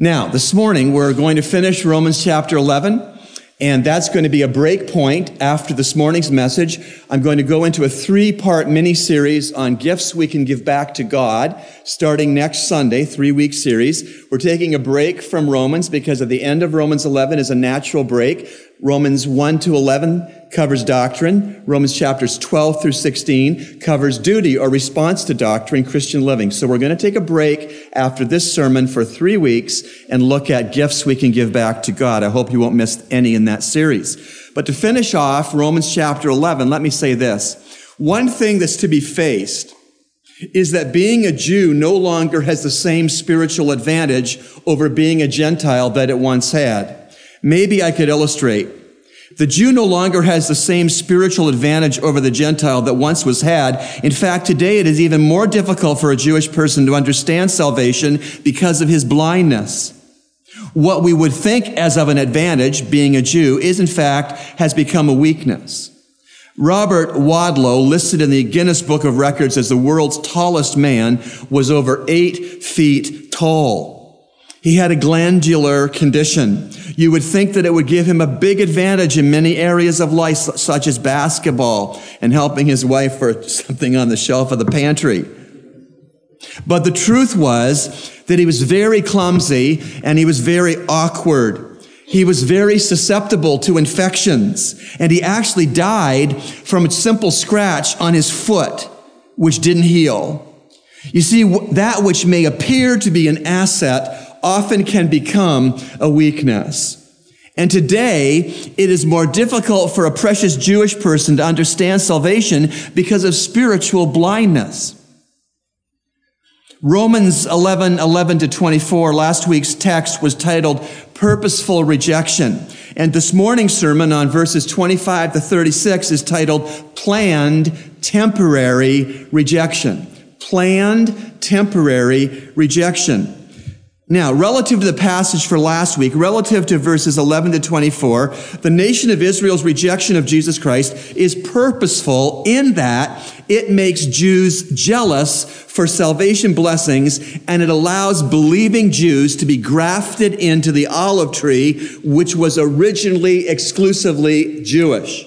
Now, this morning we're going to finish Romans chapter 11. And that's going to be a break point after this morning's message. I'm going to go into a three part mini series on gifts we can give back to God starting next Sunday, three week series. We're taking a break from Romans because at the end of Romans 11 is a natural break. Romans 1 to 11 covers doctrine. Romans chapters 12 through 16 covers duty or response to doctrine, Christian living. So we're going to take a break after this sermon for three weeks and look at gifts we can give back to God. I hope you won't miss any in that series. But to finish off Romans chapter 11, let me say this. One thing that's to be faced is that being a Jew no longer has the same spiritual advantage over being a Gentile that it once had. Maybe I could illustrate. The Jew no longer has the same spiritual advantage over the Gentile that once was had. In fact, today it is even more difficult for a Jewish person to understand salvation because of his blindness. What we would think as of an advantage, being a Jew, is in fact has become a weakness. Robert Wadlow, listed in the Guinness Book of Records as the world's tallest man, was over eight feet tall. He had a glandular condition. You would think that it would give him a big advantage in many areas of life, such as basketball and helping his wife for something on the shelf of the pantry. But the truth was that he was very clumsy and he was very awkward. He was very susceptible to infections and he actually died from a simple scratch on his foot, which didn't heal. You see, that which may appear to be an asset often can become a weakness. And today, it is more difficult for a precious Jewish person to understand salvation because of spiritual blindness. Romans 11, 11 to 24, last week's text was titled Purposeful Rejection. And this morning's sermon on verses 25 to 36 is titled Planned Temporary Rejection. Planned Temporary Rejection. Now, relative to the passage for last week, relative to verses 11 to 24, the nation of Israel's rejection of Jesus Christ is purposeful in that it makes Jews jealous for salvation blessings and it allows believing Jews to be grafted into the olive tree, which was originally exclusively Jewish.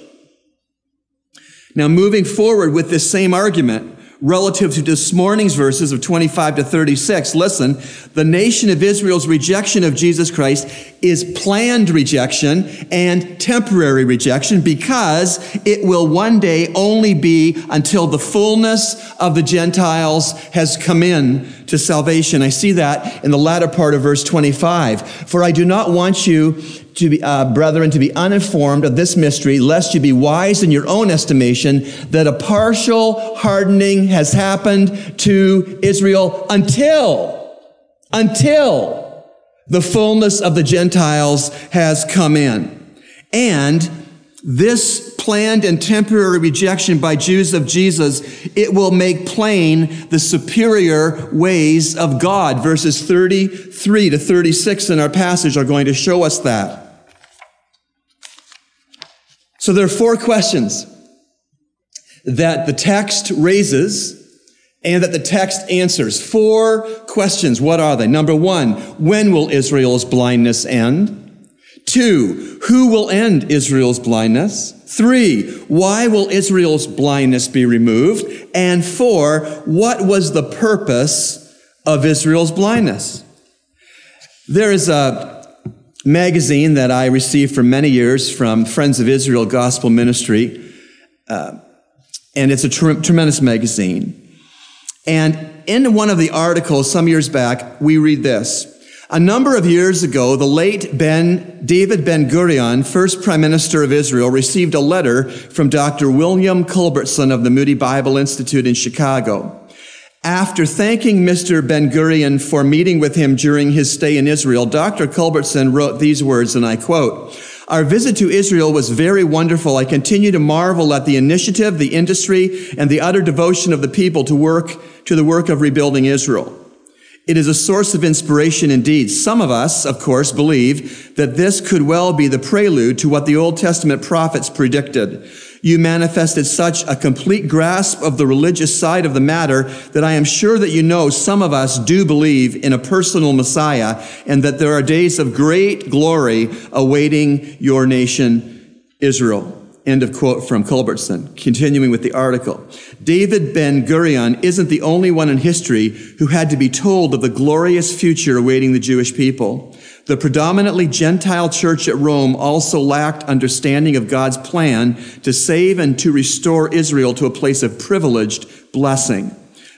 Now, moving forward with this same argument, relative to this morning's verses of 25 to 36. Listen, the nation of Israel's rejection of Jesus Christ is planned rejection and temporary rejection because it will one day only be until the fullness of the Gentiles has come in to salvation. I see that in the latter part of verse 25. For I do not want you to be, uh, brethren, to be uninformed of this mystery, lest you be wise in your own estimation, that a partial hardening has happened to Israel until, until the fullness of the Gentiles has come in. And this planned and temporary rejection by Jews of Jesus, it will make plain the superior ways of God. Verses 33 to 36 in our passage are going to show us that. So there are four questions that the text raises and that the text answers. Four questions. What are they? Number one, when will Israel's blindness end? Two, who will end Israel's blindness? Three, why will Israel's blindness be removed? And four, what was the purpose of Israel's blindness? There is a magazine that I received for many years from Friends of Israel Gospel Ministry. Uh, and it's a tr- tremendous magazine. And in one of the articles some years back, we read this. A number of years ago, the late Ben, David Ben Gurion, first prime minister of Israel, received a letter from Dr. William Culbertson of the Moody Bible Institute in Chicago. After thanking Mr. Ben Gurion for meeting with him during his stay in Israel, Dr. Culbertson wrote these words, and I quote, our visit to Israel was very wonderful. I continue to marvel at the initiative, the industry, and the utter devotion of the people to work, to the work of rebuilding Israel. It is a source of inspiration indeed. Some of us, of course, believe that this could well be the prelude to what the Old Testament prophets predicted. You manifested such a complete grasp of the religious side of the matter that I am sure that you know some of us do believe in a personal Messiah and that there are days of great glory awaiting your nation, Israel. End of quote from Culbertson. Continuing with the article. David Ben Gurion isn't the only one in history who had to be told of the glorious future awaiting the Jewish people. The predominantly Gentile church at Rome also lacked understanding of God's plan to save and to restore Israel to a place of privileged blessing.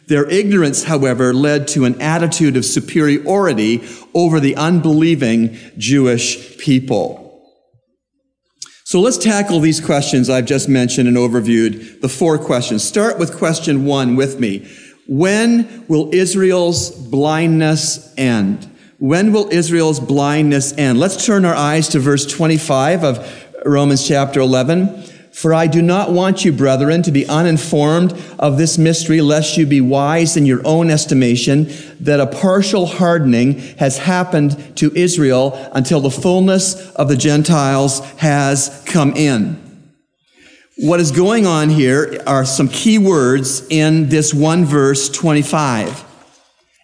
Their ignorance, however, led to an attitude of superiority over the unbelieving Jewish people. So let's tackle these questions I've just mentioned and overviewed, the four questions. Start with question one with me. When will Israel's blindness end? When will Israel's blindness end? Let's turn our eyes to verse 25 of Romans chapter 11. For I do not want you, brethren, to be uninformed of this mystery, lest you be wise in your own estimation, that a partial hardening has happened to Israel until the fullness of the Gentiles has come in. What is going on here are some key words in this one verse 25.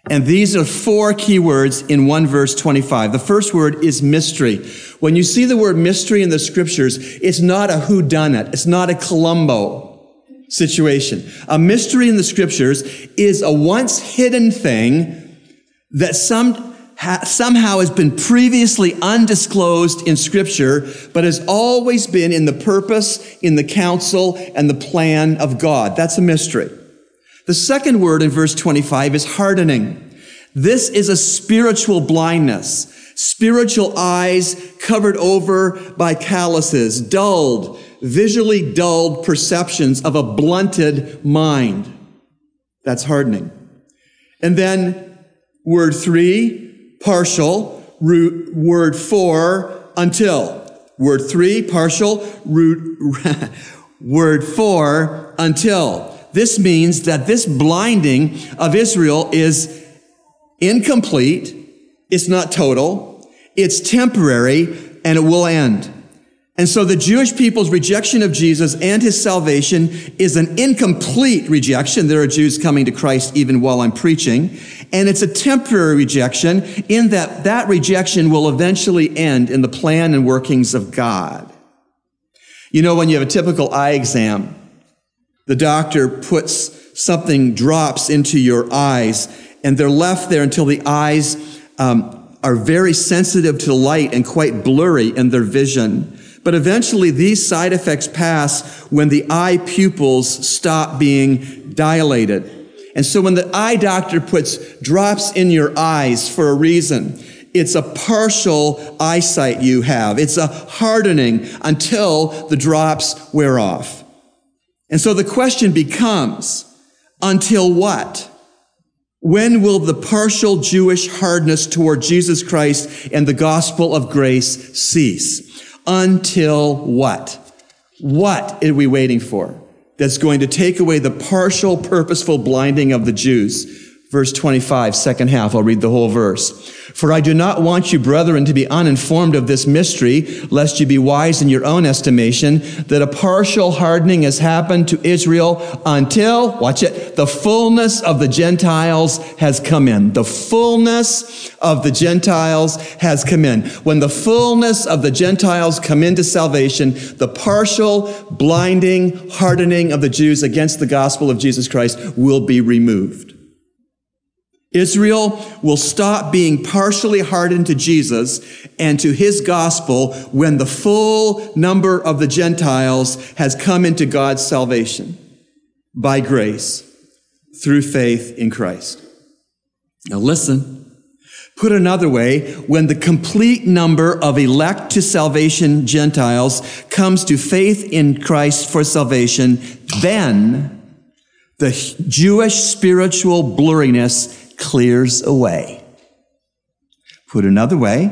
And these are four key words in one verse 25. The first word is mystery. When you see the word mystery in the scriptures, it's not a who done it. It's not a Columbo situation. A mystery in the scriptures is a once hidden thing that some, ha, somehow has been previously undisclosed in scripture, but has always been in the purpose, in the counsel, and the plan of God. That's a mystery. The second word in verse 25 is hardening. This is a spiritual blindness. Spiritual eyes covered over by calluses, dulled, visually dulled perceptions of a blunted mind. That's hardening. And then word three, partial, root, word four, until. Word three, partial, root, word four, until. This means that this blinding of Israel is incomplete, it's not total, it's temporary, and it will end. And so the Jewish people's rejection of Jesus and his salvation is an incomplete rejection. There are Jews coming to Christ even while I'm preaching. And it's a temporary rejection in that that rejection will eventually end in the plan and workings of God. You know, when you have a typical eye exam, the doctor puts something, drops into your eyes, and they're left there until the eyes um, are very sensitive to light and quite blurry in their vision. But eventually, these side effects pass when the eye pupils stop being dilated. And so, when the eye doctor puts drops in your eyes for a reason, it's a partial eyesight you have. It's a hardening until the drops wear off. And so the question becomes, until what? When will the partial Jewish hardness toward Jesus Christ and the gospel of grace cease? Until what? What are we waiting for that's going to take away the partial purposeful blinding of the Jews? Verse 25, second half, I'll read the whole verse. For I do not want you, brethren, to be uninformed of this mystery, lest you be wise in your own estimation, that a partial hardening has happened to Israel until, watch it, the fullness of the Gentiles has come in. The fullness of the Gentiles has come in. When the fullness of the Gentiles come into salvation, the partial blinding, hardening of the Jews against the gospel of Jesus Christ will be removed. Israel will stop being partially hardened to Jesus and to his gospel when the full number of the Gentiles has come into God's salvation by grace through faith in Christ. Now listen. Put another way, when the complete number of elect to salvation Gentiles comes to faith in Christ for salvation, then the Jewish spiritual blurriness clears away. Put another way,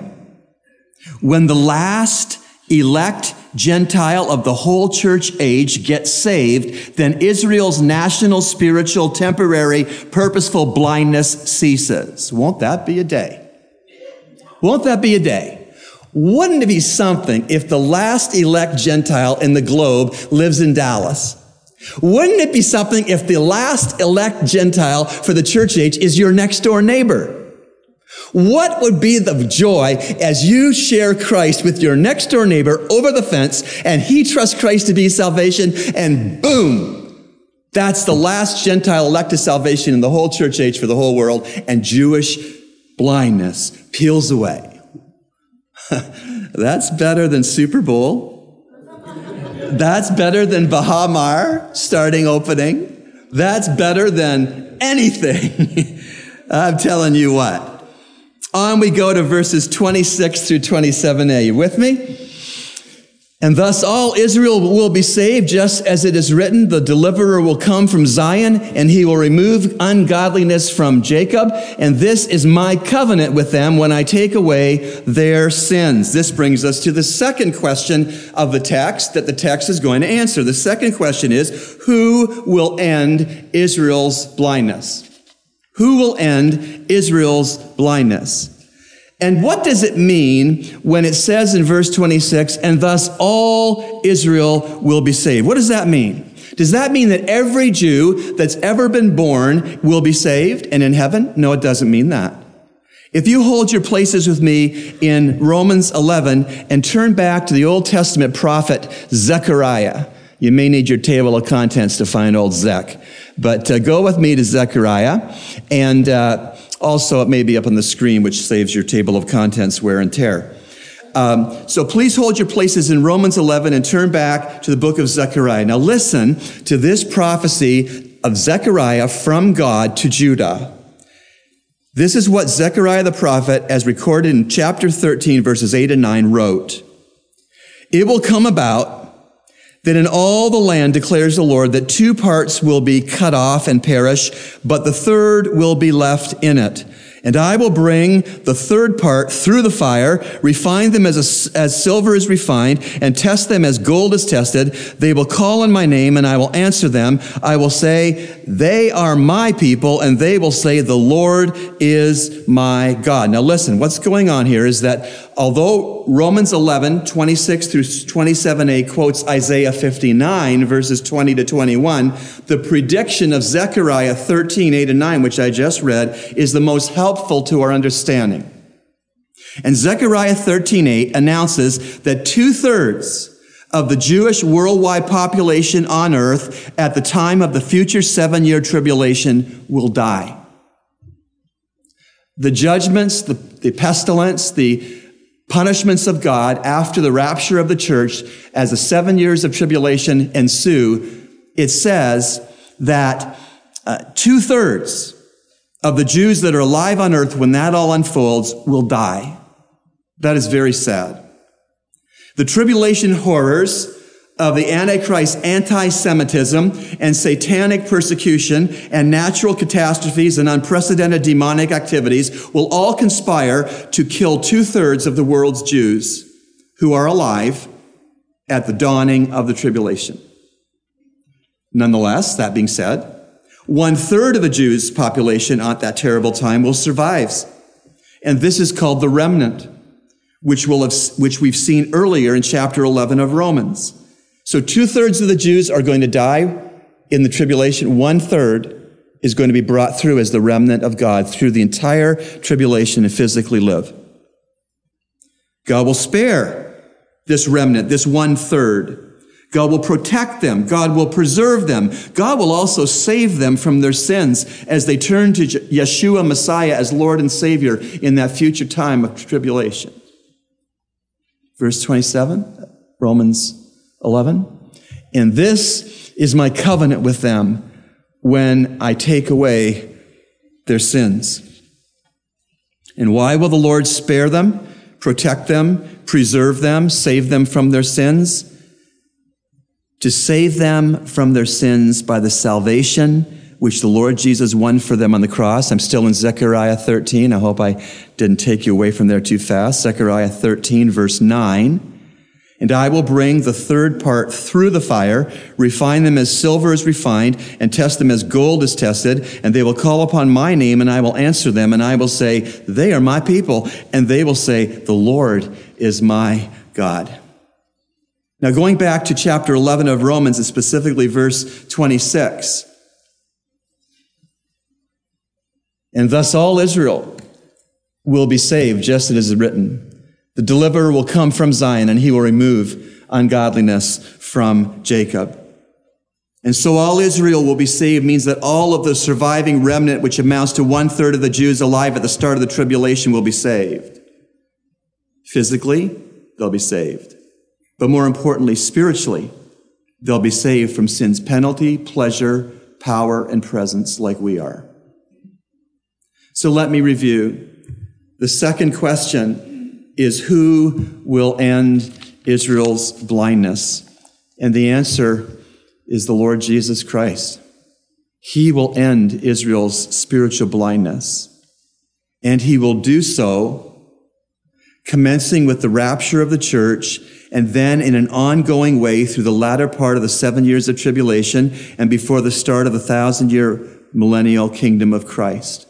when the last elect Gentile of the whole church age gets saved, then Israel's national, spiritual, temporary, purposeful blindness ceases. Won't that be a day? Won't that be a day? Wouldn't it be something if the last elect Gentile in the globe lives in Dallas? Wouldn't it be something if the last elect Gentile for the church age is your next door neighbor? What would be the joy as you share Christ with your next door neighbor over the fence and he trusts Christ to be salvation and boom, that's the last Gentile elect to salvation in the whole church age for the whole world and Jewish blindness peels away. that's better than Super Bowl. That's better than Baha starting opening. That's better than anything. I'm telling you what. On we go to verses 26 through 27a. You with me? And thus all Israel will be saved, just as it is written, the deliverer will come from Zion, and he will remove ungodliness from Jacob. And this is my covenant with them when I take away their sins. This brings us to the second question of the text that the text is going to answer. The second question is, who will end Israel's blindness? Who will end Israel's blindness? And what does it mean when it says in verse 26, and thus all Israel will be saved? What does that mean? Does that mean that every Jew that's ever been born will be saved and in heaven? No, it doesn't mean that. If you hold your places with me in Romans 11 and turn back to the Old Testament prophet Zechariah, you may need your table of contents to find old Zech. But uh, go with me to Zechariah, and uh, also it may be up on the screen, which saves your table of contents wear and tear. Um, so please hold your places in Romans 11 and turn back to the book of Zechariah. Now listen to this prophecy of Zechariah from God to Judah. This is what Zechariah the prophet, as recorded in chapter 13, verses 8 and 9, wrote. It will come about that in all the land declares the Lord that two parts will be cut off and perish, but the third will be left in it. And I will bring the third part through the fire, refine them as, a, as silver is refined, and test them as gold is tested. They will call on my name, and I will answer them. I will say, They are my people, and they will say, The Lord is my God. Now listen, what's going on here is that although Romans 11, 26 through 27a quotes Isaiah 59, verses 20 to 21, the prediction of Zechariah 13, 8 and 9, which I just read, is the most helpful to our understanding. And Zechariah 13, 8 announces that two thirds of the Jewish worldwide population on earth at the time of the future seven year tribulation will die. The judgments, the, the pestilence, the punishments of God after the rapture of the church as the seven years of tribulation ensue, it says that uh, two thirds of the Jews that are alive on earth when that all unfolds will die. That is very sad. The tribulation horrors of the Antichrist anti-Semitism and satanic persecution and natural catastrophes and unprecedented demonic activities will all conspire to kill two-thirds of the world's Jews who are alive at the dawning of the tribulation. Nonetheless, that being said, one third of the Jews' population at that terrible time will survive. And this is called the remnant, which, will have, which we've seen earlier in chapter 11 of Romans. So two thirds of the Jews are going to die in the tribulation. One third is going to be brought through as the remnant of God through the entire tribulation and physically live. God will spare this remnant, this one third. God will protect them. God will preserve them. God will also save them from their sins as they turn to Yeshua Messiah as Lord and Savior in that future time of tribulation. Verse 27, Romans 11. And this is my covenant with them when I take away their sins. And why will the Lord spare them, protect them, preserve them, save them from their sins? To save them from their sins by the salvation which the Lord Jesus won for them on the cross. I'm still in Zechariah 13. I hope I didn't take you away from there too fast. Zechariah 13, verse 9. And I will bring the third part through the fire, refine them as silver is refined, and test them as gold is tested. And they will call upon my name, and I will answer them, and I will say, They are my people. And they will say, The Lord is my God. Now, going back to chapter 11 of Romans, and specifically verse 26. And thus all Israel will be saved, just as it is written. The deliverer will come from Zion and he will remove ungodliness from Jacob. And so all Israel will be saved means that all of the surviving remnant, which amounts to one third of the Jews alive at the start of the tribulation, will be saved. Physically, they'll be saved. But more importantly, spiritually, they'll be saved from sin's penalty, pleasure, power, and presence like we are. So let me review. The second question is who will end Israel's blindness? And the answer is the Lord Jesus Christ. He will end Israel's spiritual blindness. And he will do so commencing with the rapture of the church and then in an ongoing way through the latter part of the seven years of tribulation and before the start of the thousand year millennial kingdom of Christ.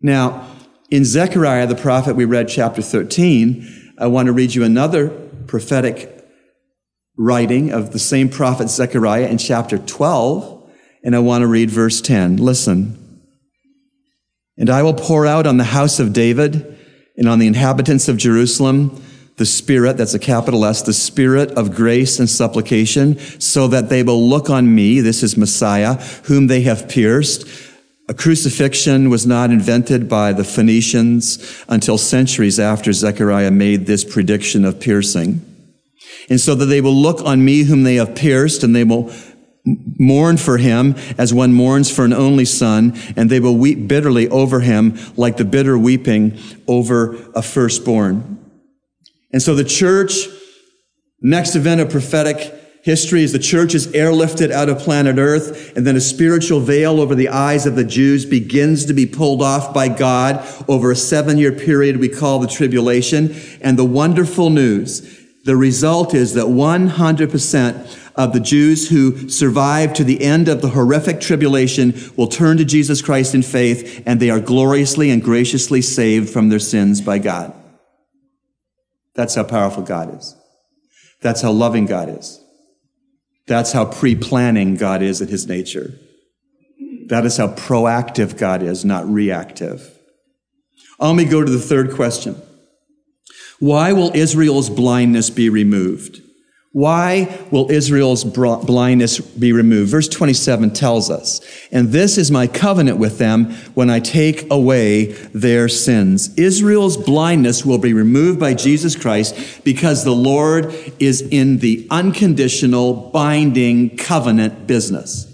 Now, in Zechariah, the prophet, we read chapter 13. I want to read you another prophetic writing of the same prophet Zechariah in chapter 12, and I want to read verse 10. Listen. And I will pour out on the house of David and on the inhabitants of Jerusalem the Spirit, that's a capital S, the Spirit of grace and supplication, so that they will look on me, this is Messiah, whom they have pierced a crucifixion was not invented by the Phoenicians until centuries after Zechariah made this prediction of piercing. And so that they will look on me whom they have pierced and they will mourn for him as one mourns for an only son, and they will weep bitterly over him like the bitter weeping over a firstborn. And so the church, next event of prophetic history is the church is airlifted out of planet earth and then a spiritual veil over the eyes of the Jews begins to be pulled off by God over a seven year period we call the tribulation. And the wonderful news, the result is that 100% of the Jews who survive to the end of the horrific tribulation will turn to Jesus Christ in faith and they are gloriously and graciously saved from their sins by God. That's how powerful God is. That's how loving God is. That's how pre planning God is in his nature. That is how proactive God is, not reactive. Let me go to the third question. Why will Israel's blindness be removed? Why will Israel's blindness be removed? Verse 27 tells us, and this is my covenant with them when I take away their sins. Israel's blindness will be removed by Jesus Christ because the Lord is in the unconditional binding covenant business.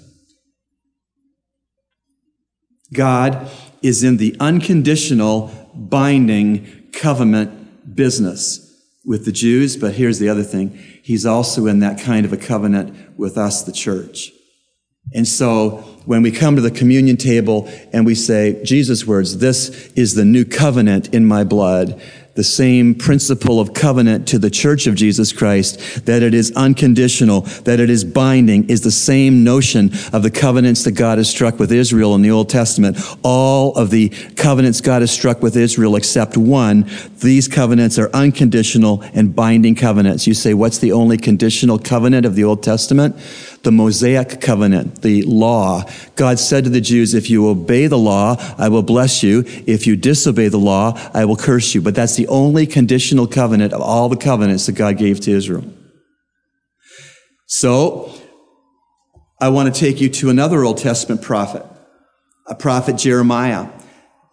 God is in the unconditional binding covenant business with the Jews, but here's the other thing. He's also in that kind of a covenant with us, the church. And so when we come to the communion table and we say, Jesus' words, this is the new covenant in my blood, the same principle of covenant to the church of Jesus Christ, that it is unconditional, that it is binding, is the same notion of the covenants that God has struck with Israel in the Old Testament. All of the covenants God has struck with Israel except one, these covenants are unconditional and binding covenants. You say, what's the only conditional covenant of the Old Testament? The Mosaic covenant, the law. God said to the Jews, if you obey the law, I will bless you. If you disobey the law, I will curse you. But that's the only conditional covenant of all the covenants that God gave to Israel. So, I want to take you to another Old Testament prophet, a prophet Jeremiah,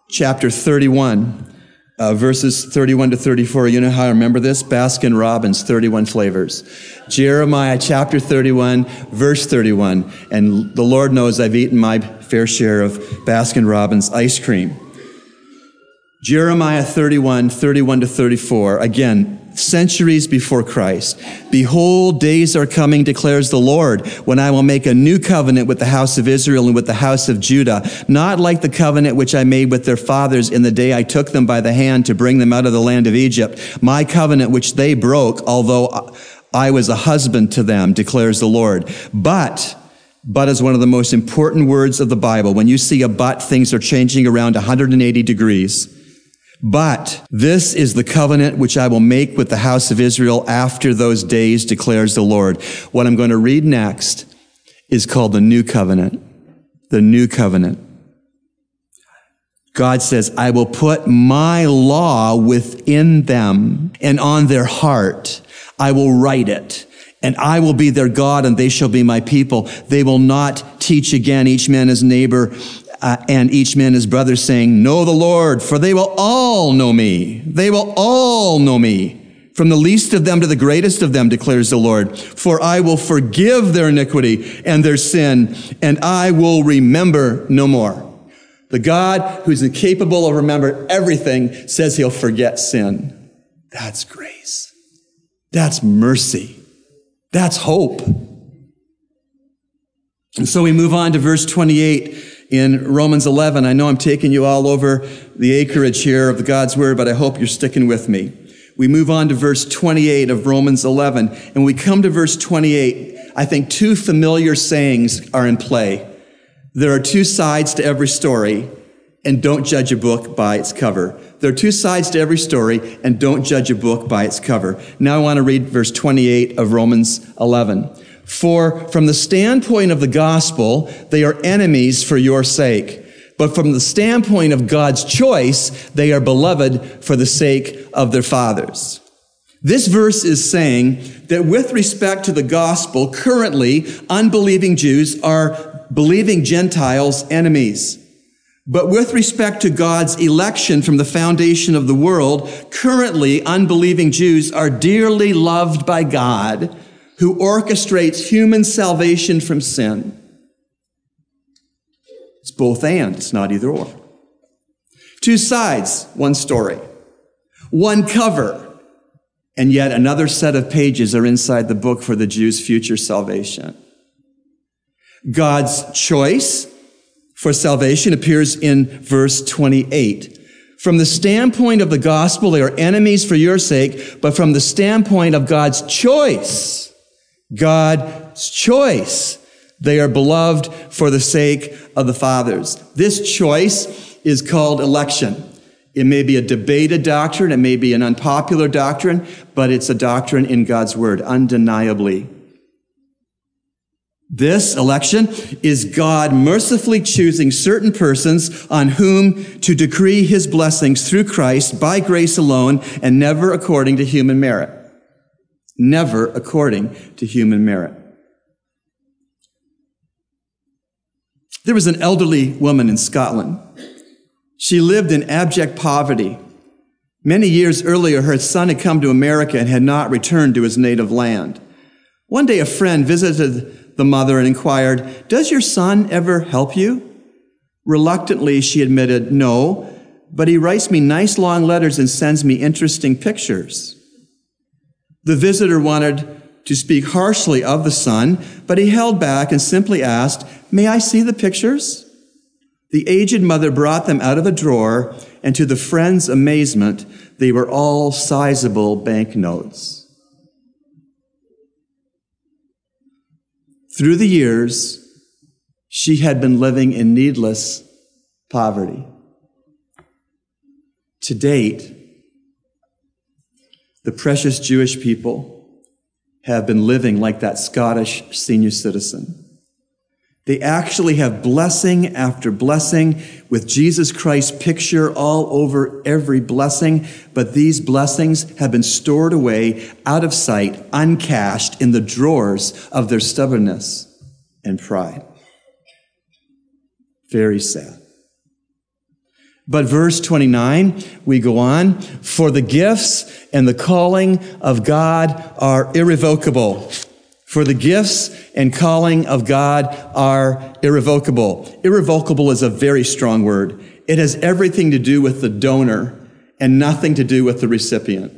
chapter 31 uh, verses 31 to 34. You know how I remember this? Baskin Robbins, 31 flavors. Jeremiah chapter 31, verse 31. And the Lord knows I've eaten my fair share of Baskin Robbins ice cream. Jeremiah 31, 31 to 34. Again, centuries before Christ. Behold, days are coming, declares the Lord, when I will make a new covenant with the house of Israel and with the house of Judah, not like the covenant which I made with their fathers in the day I took them by the hand to bring them out of the land of Egypt, my covenant which they broke, although I was a husband to them, declares the Lord. But, but is one of the most important words of the Bible. When you see a but, things are changing around 180 degrees. But this is the covenant which I will make with the house of Israel after those days, declares the Lord. What I'm going to read next is called the new covenant. The new covenant. God says, I will put my law within them and on their heart. I will write it and I will be their God and they shall be my people. They will not teach again each man his neighbor uh, and each man his brother, saying, Know the Lord, for they will all know me. They will all know me. From the least of them to the greatest of them, declares the Lord. For I will forgive their iniquity and their sin, and I will remember no more. The God who's incapable of remember everything says he'll forget sin. That's grace. That's mercy. That's hope. And so we move on to verse 28 in Romans 11. I know I'm taking you all over the acreage here of the God's Word, but I hope you're sticking with me. We move on to verse 28 of Romans 11. And when we come to verse 28, I think two familiar sayings are in play. There are two sides to every story, and don't judge a book by its cover. There are two sides to every story, and don't judge a book by its cover. Now I want to read verse 28 of Romans 11. For from the standpoint of the gospel, they are enemies for your sake. But from the standpoint of God's choice, they are beloved for the sake of their fathers. This verse is saying that with respect to the gospel, currently unbelieving Jews are believing Gentiles enemies. But with respect to God's election from the foundation of the world, currently unbelieving Jews are dearly loved by God who orchestrates human salvation from sin. It's both and, it's not either or. Two sides, one story. One cover, and yet another set of pages are inside the book for the Jews' future salvation. God's choice for salvation appears in verse 28. From the standpoint of the gospel, they are enemies for your sake, but from the standpoint of God's choice, God's choice. They are beloved for the sake of the fathers. This choice is called election. It may be a debated doctrine, it may be an unpopular doctrine, but it's a doctrine in God's word, undeniably. This election is God mercifully choosing certain persons on whom to decree his blessings through Christ by grace alone and never according to human merit never according to human merit. There was an elderly woman in Scotland. She lived in abject poverty. Many years earlier, her son had come to America and had not returned to his native land. One day, a friend visited the mother and inquired, Does your son ever help you? Reluctantly, she admitted, No, but he writes me nice long letters and sends me interesting pictures. The visitor wanted to speak harshly of the son, but he held back and simply asked, May I see the pictures? The aged mother brought them out of a drawer, and to the friend's amazement, they were all sizable banknotes. Through the years, she had been living in needless poverty. To date, the precious Jewish people have been living like that Scottish senior citizen. They actually have blessing after blessing with Jesus Christ's picture all over every blessing, but these blessings have been stored away out of sight, uncashed in the drawers of their stubbornness and pride. Very sad. But verse 29, we go on, for the gifts and the calling of God are irrevocable. For the gifts and calling of God are irrevocable. Irrevocable is a very strong word. It has everything to do with the donor and nothing to do with the recipient.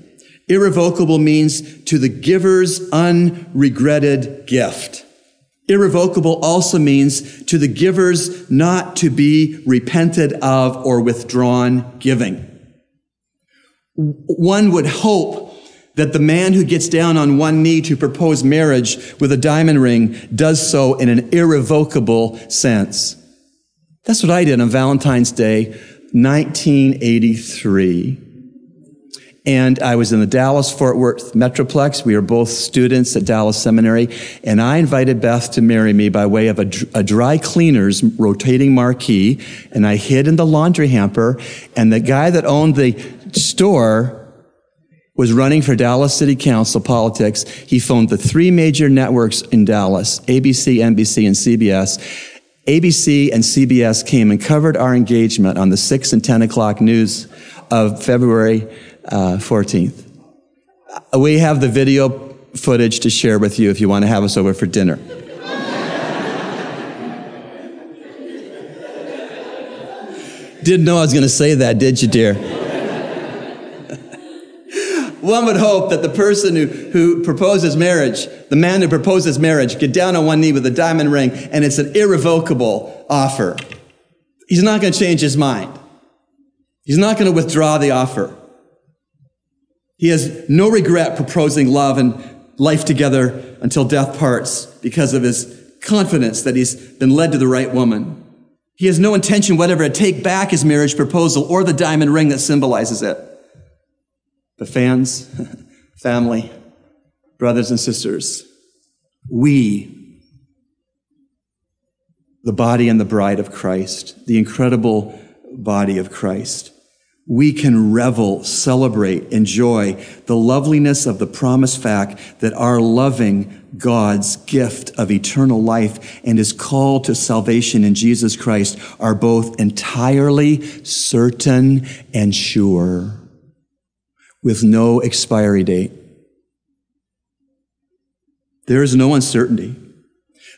Irrevocable means to the giver's unregretted gift. Irrevocable also means to the giver's not to be repented of or withdrawn giving. One would hope that the man who gets down on one knee to propose marriage with a diamond ring does so in an irrevocable sense. That's what I did on Valentine's Day, 1983. And I was in the Dallas Fort Worth Metroplex. We were both students at Dallas Seminary. And I invited Beth to marry me by way of a, a dry cleaner's rotating marquee. And I hid in the laundry hamper. And the guy that owned the store was running for Dallas City Council politics. He phoned the three major networks in Dallas, ABC, NBC, and CBS. ABC and CBS came and covered our engagement on the 6 and 10 o'clock news of February uh, 14th. Uh, we have the video footage to share with you if you want to have us over for dinner. Didn't know I was going to say that, did you, dear? one would hope that the person who, who proposes marriage, the man who proposes marriage, get down on one knee with a diamond ring and it's an irrevocable offer. He's not going to change his mind. He's not going to withdraw the offer. He has no regret proposing love and life together until death parts because of his confidence that he's been led to the right woman. He has no intention whatever to take back his marriage proposal or the diamond ring that symbolizes it. The fans, family, brothers and sisters, we, the body and the bride of Christ, the incredible body of Christ, we can revel, celebrate, enjoy the loveliness of the promised fact that our loving God's gift of eternal life and his call to salvation in Jesus Christ are both entirely certain and sure with no expiry date. There is no uncertainty.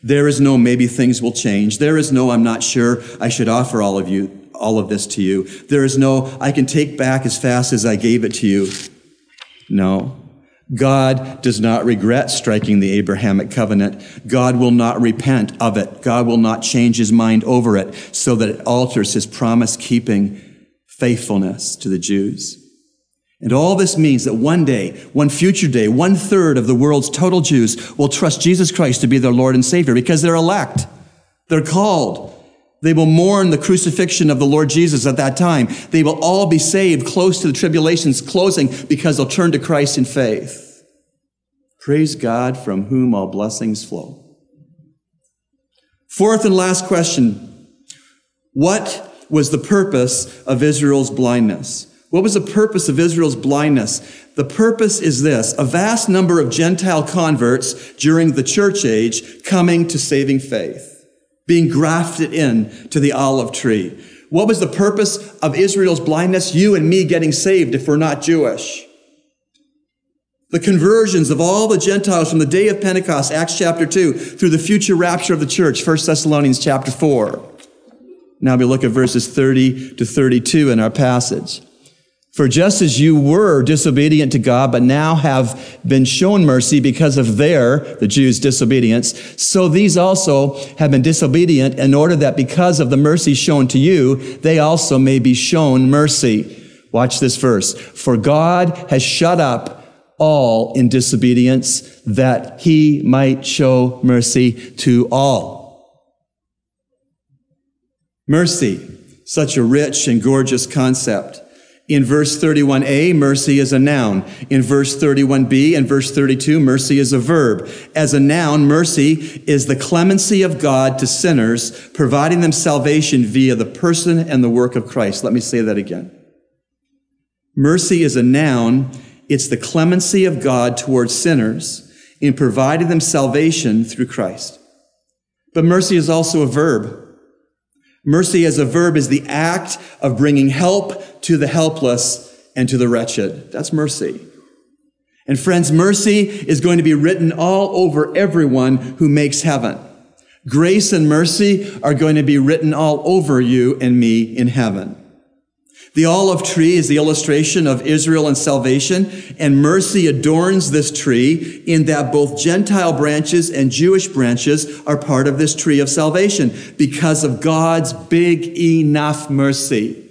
There is no maybe things will change. There is no I'm not sure I should offer all of you all of this to you. There is no, I can take back as fast as I gave it to you. No. God does not regret striking the Abrahamic covenant. God will not repent of it. God will not change his mind over it so that it alters his promise keeping faithfulness to the Jews. And all this means that one day, one future day, one third of the world's total Jews will trust Jesus Christ to be their Lord and Savior because they're elect. They're called. They will mourn the crucifixion of the Lord Jesus at that time. They will all be saved close to the tribulation's closing because they'll turn to Christ in faith. Praise God from whom all blessings flow. Fourth and last question. What was the purpose of Israel's blindness? What was the purpose of Israel's blindness? The purpose is this a vast number of Gentile converts during the church age coming to saving faith being grafted in to the olive tree. What was the purpose of Israel's blindness? You and me getting saved if we're not Jewish. The conversions of all the Gentiles from the day of Pentecost, Acts chapter 2, through the future rapture of the church, 1 Thessalonians chapter 4. Now we look at verses 30 to 32 in our passage. For just as you were disobedient to God, but now have been shown mercy because of their, the Jews' disobedience, so these also have been disobedient in order that because of the mercy shown to you, they also may be shown mercy. Watch this verse. For God has shut up all in disobedience that he might show mercy to all. Mercy, such a rich and gorgeous concept. In verse 31a, mercy is a noun. In verse 31b and verse 32, mercy is a verb. As a noun, mercy is the clemency of God to sinners, providing them salvation via the person and the work of Christ. Let me say that again. Mercy is a noun. It's the clemency of God towards sinners in providing them salvation through Christ. But mercy is also a verb. Mercy as a verb is the act of bringing help to the helpless and to the wretched. That's mercy. And friends, mercy is going to be written all over everyone who makes heaven. Grace and mercy are going to be written all over you and me in heaven. The olive tree is the illustration of Israel and salvation, and mercy adorns this tree in that both Gentile branches and Jewish branches are part of this tree of salvation because of God's big enough mercy.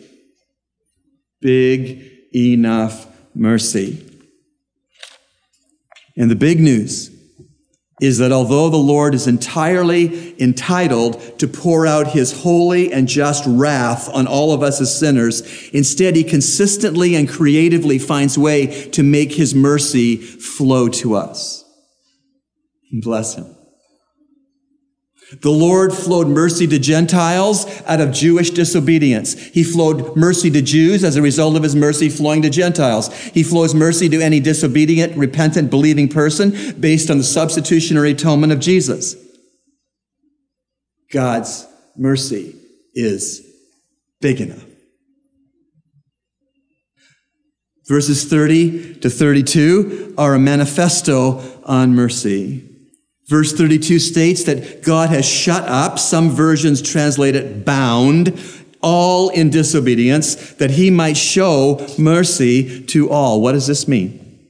Big enough mercy. And the big news is that although the Lord is entirely entitled to pour out his holy and just wrath on all of us as sinners, instead he consistently and creatively finds way to make his mercy flow to us. Bless him. The Lord flowed mercy to Gentiles out of Jewish disobedience. He flowed mercy to Jews as a result of his mercy flowing to Gentiles. He flows mercy to any disobedient, repentant, believing person based on the substitutionary atonement of Jesus. God's mercy is big enough. Verses 30 to 32 are a manifesto on mercy. Verse 32 states that God has shut up, some versions translate it bound, all in disobedience, that he might show mercy to all. What does this mean?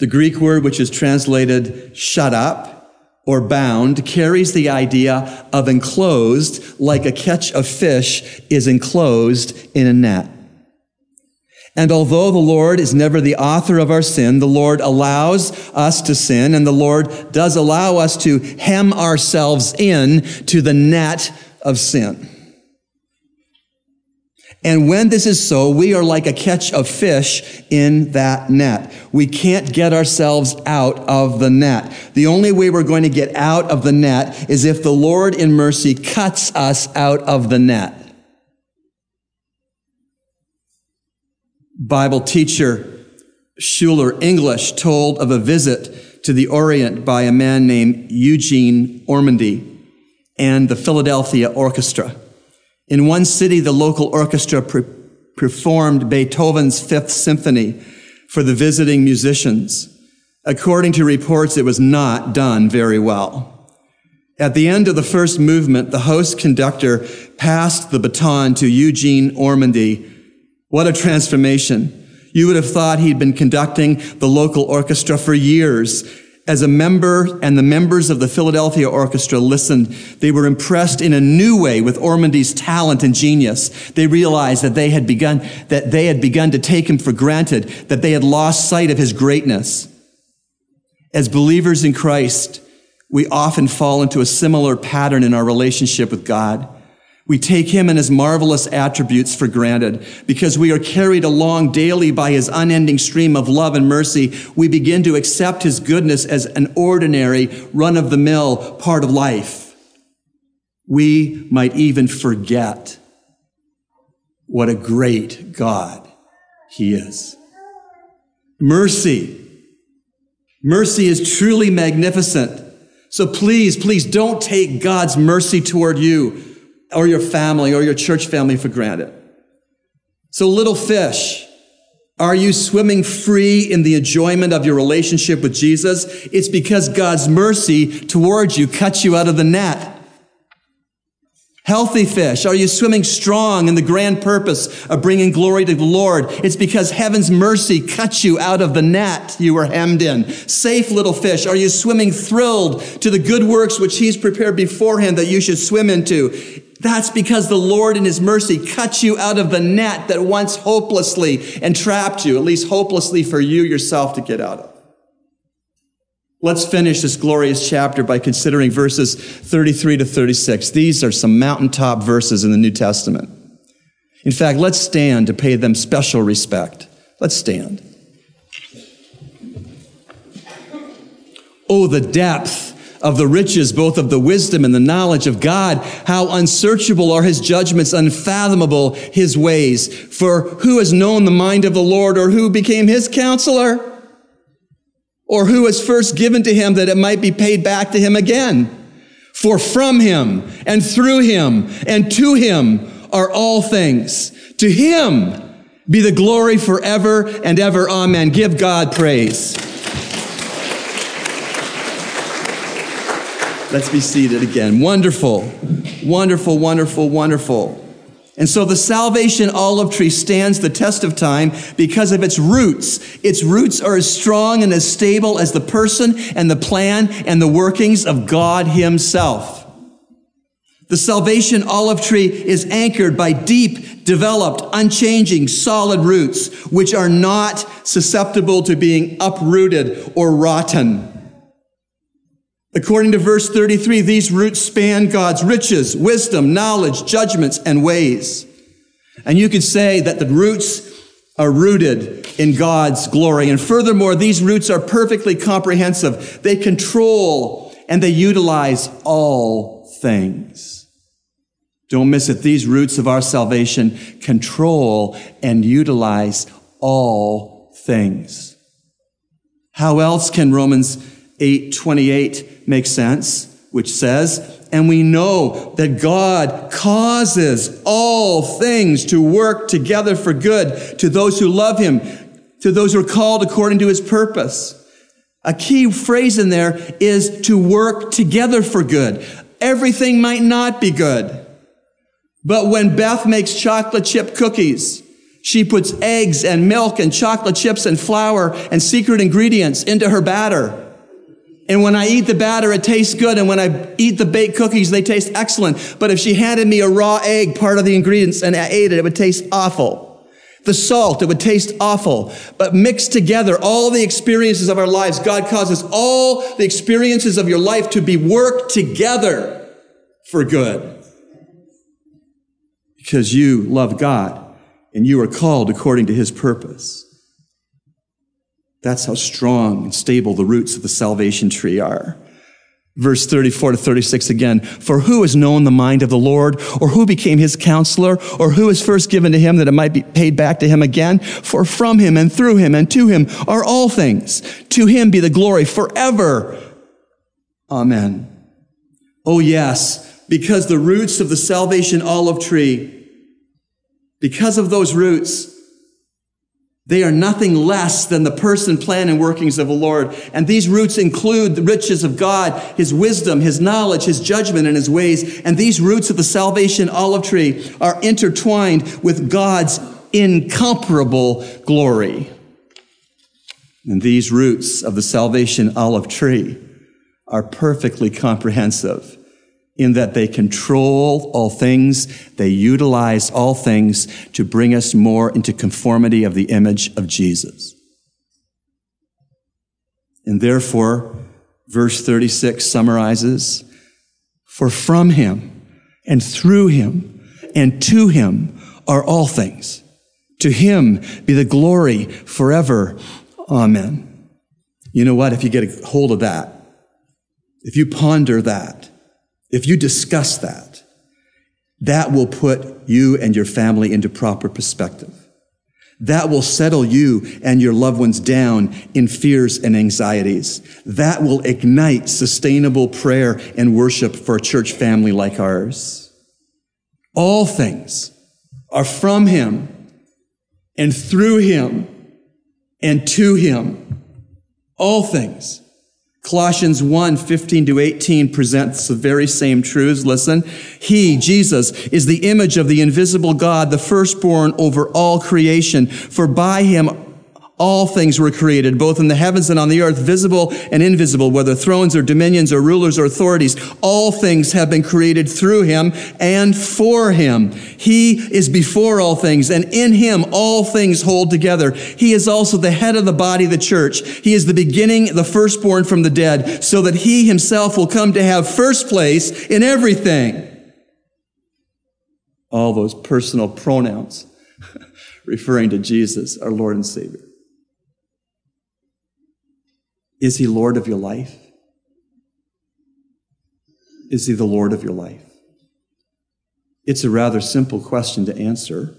The Greek word, which is translated shut up or bound, carries the idea of enclosed, like a catch of fish is enclosed in a net. And although the Lord is never the author of our sin, the Lord allows us to sin, and the Lord does allow us to hem ourselves in to the net of sin. And when this is so, we are like a catch of fish in that net. We can't get ourselves out of the net. The only way we're going to get out of the net is if the Lord in mercy cuts us out of the net. Bible teacher Schuyler English told of a visit to the Orient by a man named Eugene Ormandy and the Philadelphia Orchestra. In one city, the local orchestra pre- performed Beethoven's Fifth Symphony for the visiting musicians. According to reports, it was not done very well. At the end of the first movement, the host conductor passed the baton to Eugene Ormandy, what a transformation. You would have thought he'd been conducting the local orchestra for years. As a member and the members of the Philadelphia Orchestra listened, they were impressed in a new way with Ormandy's talent and genius. They realized that they had begun, that they had begun to take him for granted, that they had lost sight of his greatness. As believers in Christ, we often fall into a similar pattern in our relationship with God. We take him and his marvelous attributes for granted. Because we are carried along daily by his unending stream of love and mercy, we begin to accept his goodness as an ordinary, run of the mill part of life. We might even forget what a great God he is. Mercy. Mercy is truly magnificent. So please, please don't take God's mercy toward you or your family or your church family for granted. So, little fish, are you swimming free in the enjoyment of your relationship with Jesus? It's because God's mercy towards you cuts you out of the net. Healthy fish, are you swimming strong in the grand purpose of bringing glory to the Lord? It's because heaven's mercy cut you out of the net you were hemmed in. Safe little fish, are you swimming thrilled to the good works which He's prepared beforehand that you should swim into? That's because the Lord in His mercy cut you out of the net that once hopelessly entrapped you, at least hopelessly for you yourself to get out of. Let's finish this glorious chapter by considering verses 33 to 36. These are some mountaintop verses in the New Testament. In fact, let's stand to pay them special respect. Let's stand. Oh, the depth of the riches, both of the wisdom and the knowledge of God. How unsearchable are his judgments, unfathomable his ways. For who has known the mind of the Lord or who became his counselor? Or who was first given to him that it might be paid back to him again? For from him and through him and to him are all things. To him be the glory forever and ever. Amen. Give God praise. Let's be seated again. Wonderful, wonderful, wonderful, wonderful. And so the salvation olive tree stands the test of time because of its roots. Its roots are as strong and as stable as the person and the plan and the workings of God Himself. The salvation olive tree is anchored by deep, developed, unchanging, solid roots, which are not susceptible to being uprooted or rotten. According to verse 33, these roots span God's riches, wisdom, knowledge, judgments, and ways. And you could say that the roots are rooted in God's glory. And furthermore, these roots are perfectly comprehensive. They control and they utilize all things. Don't miss it. These roots of our salvation control and utilize all things. How else can Romans 8:28 makes sense, which says, and we know that God causes all things to work together for good to those who love him, to those who are called according to his purpose. A key phrase in there is to work together for good. Everything might not be good. But when Beth makes chocolate chip cookies, she puts eggs and milk and chocolate chips and flour and secret ingredients into her batter. And when I eat the batter, it tastes good. And when I eat the baked cookies, they taste excellent. But if she handed me a raw egg, part of the ingredients, and I ate it, it would taste awful. The salt, it would taste awful. But mixed together, all the experiences of our lives, God causes all the experiences of your life to be worked together for good. Because you love God and you are called according to his purpose. That's how strong and stable the roots of the salvation tree are. Verse 34 to 36 again. For who has known the mind of the Lord, or who became his counselor, or who was first given to him that it might be paid back to him again? For from him and through him and to him are all things. To him be the glory forever. Amen. Oh yes, because the roots of the salvation olive tree, because of those roots, they are nothing less than the person, plan, and workings of the Lord. And these roots include the riches of God, His wisdom, His knowledge, His judgment, and His ways. And these roots of the salvation olive tree are intertwined with God's incomparable glory. And these roots of the salvation olive tree are perfectly comprehensive in that they control all things, they utilize all things to bring us more into conformity of the image of Jesus. And therefore, verse 36 summarizes, for from him and through him and to him are all things. To him be the glory forever. Amen. You know what? If you get a hold of that, if you ponder that, if you discuss that, that will put you and your family into proper perspective. That will settle you and your loved ones down in fears and anxieties. That will ignite sustainable prayer and worship for a church family like ours. All things are from Him and through Him and to Him. All things. Colossians 1, 15 to 18 presents the very same truths. Listen. He, Jesus, is the image of the invisible God, the firstborn over all creation. For by him all things were created, both in the heavens and on the earth, visible and invisible, whether thrones or dominions or rulers or authorities. All things have been created through him and for him. He is before all things, and in him all things hold together. He is also the head of the body the church. He is the beginning, the firstborn from the dead, so that he himself will come to have first place in everything. All those personal pronouns referring to Jesus, our Lord and Savior. Is he Lord of your life? Is he the Lord of your life? It's a rather simple question to answer.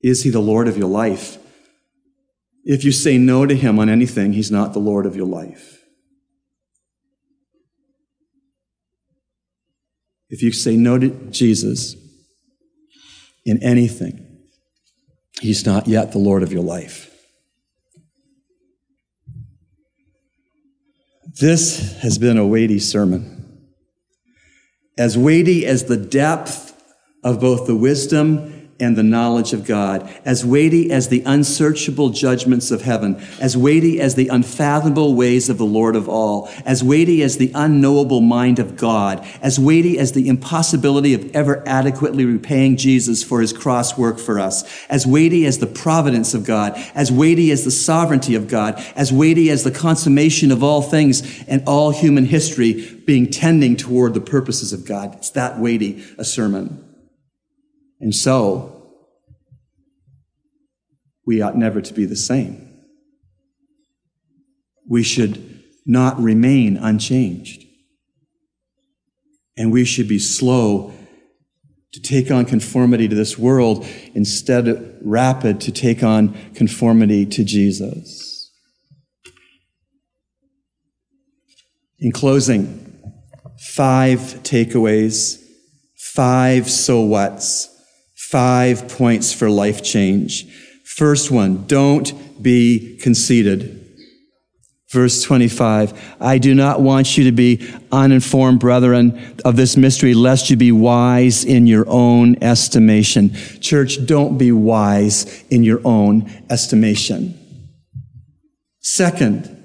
Is he the Lord of your life? If you say no to him on anything, he's not the Lord of your life. If you say no to Jesus in anything, he's not yet the Lord of your life. This has been a weighty sermon. As weighty as the depth of both the wisdom and the knowledge of God, as weighty as the unsearchable judgments of heaven, as weighty as the unfathomable ways of the Lord of all, as weighty as the unknowable mind of God, as weighty as the impossibility of ever adequately repaying Jesus for his cross work for us, as weighty as the providence of God, as weighty as the sovereignty of God, as weighty as the consummation of all things and all human history being tending toward the purposes of God. It's that weighty a sermon. And so, we ought never to be the same. We should not remain unchanged. And we should be slow to take on conformity to this world instead of rapid to take on conformity to Jesus. In closing, five takeaways, five so whats Five points for life change. First one, don't be conceited. Verse 25, I do not want you to be uninformed, brethren, of this mystery, lest you be wise in your own estimation. Church, don't be wise in your own estimation. Second,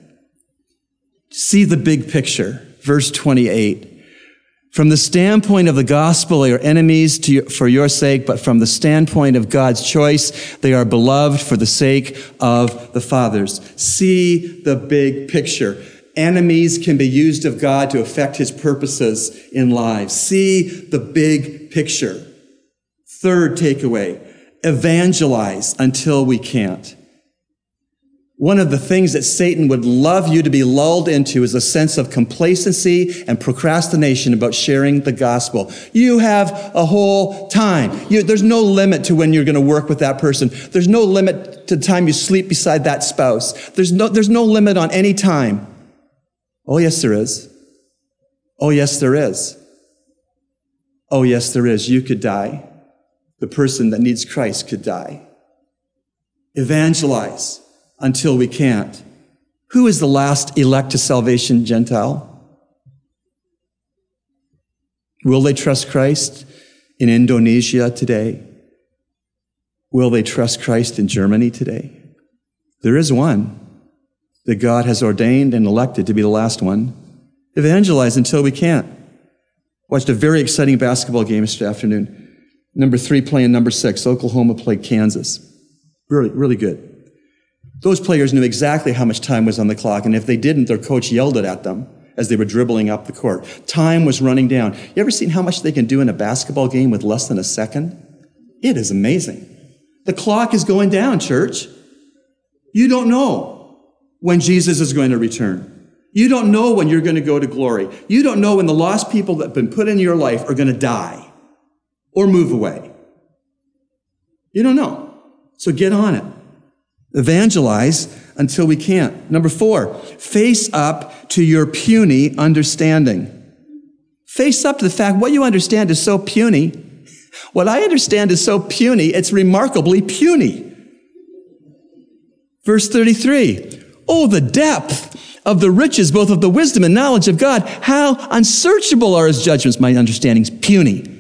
see the big picture. Verse 28. From the standpoint of the gospel, they are enemies you, for your sake, but from the standpoint of God's choice, they are beloved for the sake of the fathers. See the big picture. Enemies can be used of God to affect his purposes in lives. See the big picture. Third takeaway, evangelize until we can't. One of the things that Satan would love you to be lulled into is a sense of complacency and procrastination about sharing the gospel. You have a whole time. You, there's no limit to when you're going to work with that person. There's no limit to the time you sleep beside that spouse. There's no, there's no limit on any time. Oh, yes, there is. Oh, yes, there is. Oh, yes, there is. You could die. The person that needs Christ could die. Evangelize until we can't. Who is the last elect to salvation Gentile? Will they trust Christ in Indonesia today? Will they trust Christ in Germany today? There is one that God has ordained and elected to be the last one. Evangelize until we can't. Watched a very exciting basketball game yesterday afternoon. Number three playing number six. Oklahoma played Kansas. Really, really good. Those players knew exactly how much time was on the clock, and if they didn't, their coach yelled it at them as they were dribbling up the court. Time was running down. You ever seen how much they can do in a basketball game with less than a second? It is amazing. The clock is going down, church. You don't know when Jesus is going to return. You don't know when you're going to go to glory. You don't know when the lost people that have been put in your life are going to die or move away. You don't know. So get on it evangelize until we can't. Number four, face up to your puny understanding. Face up to the fact what you understand is so puny. What I understand is so puny, it's remarkably puny. Verse 33. Oh, the depth of the riches, both of the wisdom and knowledge of God. How unsearchable are his judgments. My understanding's puny.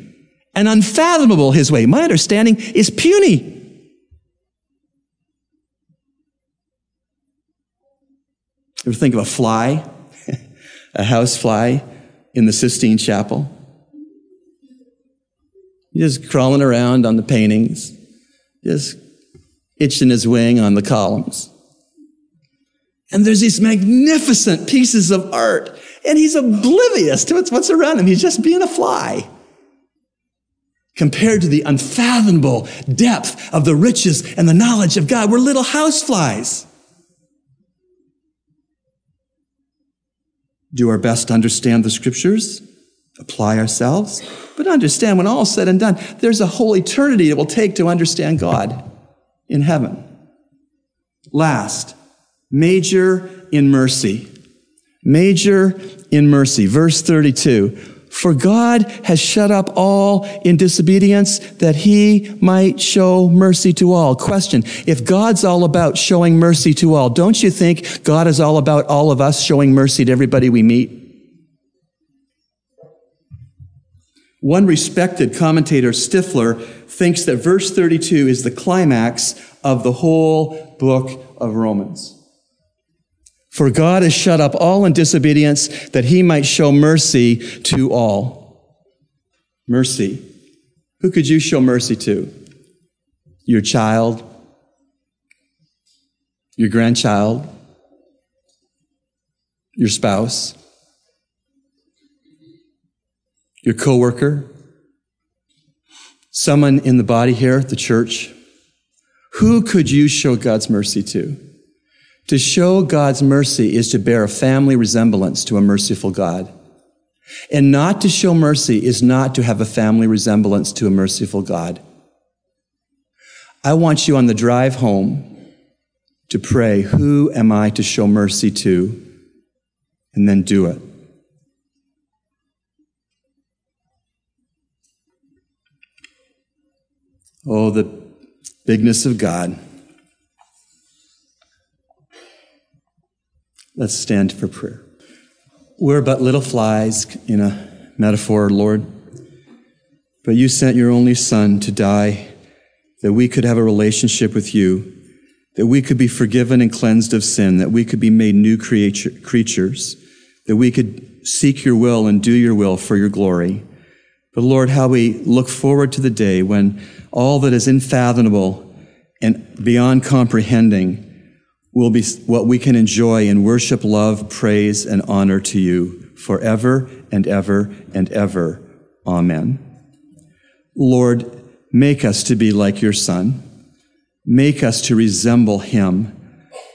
And unfathomable his way. My understanding is puny. Ever think of a fly, a house fly in the Sistine Chapel? Just crawling around on the paintings, just itching his wing on the columns. And there's these magnificent pieces of art, and he's oblivious to what's around him. He's just being a fly. Compared to the unfathomable depth of the riches and the knowledge of God, we're little house do our best to understand the scriptures, apply ourselves, but understand when all is said and done, there's a whole eternity it will take to understand God in heaven. Last, major in mercy. Major in mercy. Verse 32. For God has shut up all in disobedience that he might show mercy to all. Question. If God's all about showing mercy to all, don't you think God is all about all of us showing mercy to everybody we meet? One respected commentator, Stifler, thinks that verse 32 is the climax of the whole book of Romans. For God has shut up all in disobedience that he might show mercy to all. Mercy. Who could you show mercy to? Your child? Your grandchild? Your spouse? Your coworker? Someone in the body here, the church? Who could you show God's mercy to? To show God's mercy is to bear a family resemblance to a merciful God. And not to show mercy is not to have a family resemblance to a merciful God. I want you on the drive home to pray, Who am I to show mercy to? And then do it. Oh, the bigness of God. Let's stand for prayer. We're but little flies in a metaphor, Lord, but you sent your only Son to die that we could have a relationship with you, that we could be forgiven and cleansed of sin, that we could be made new creature, creatures, that we could seek your will and do your will for your glory. But Lord, how we look forward to the day when all that is unfathomable and beyond comprehending will be what we can enjoy in worship, love, praise, and honor to you forever and ever and ever. Amen. Lord, make us to be like your Son. Make us to resemble him.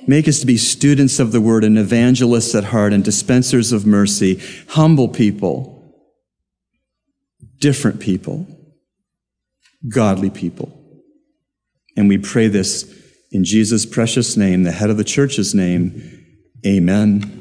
Make us to be students of the word and evangelists at heart and dispensers of mercy, humble people, different people, godly people. And we pray this in Jesus' precious name, the head of the church's name, amen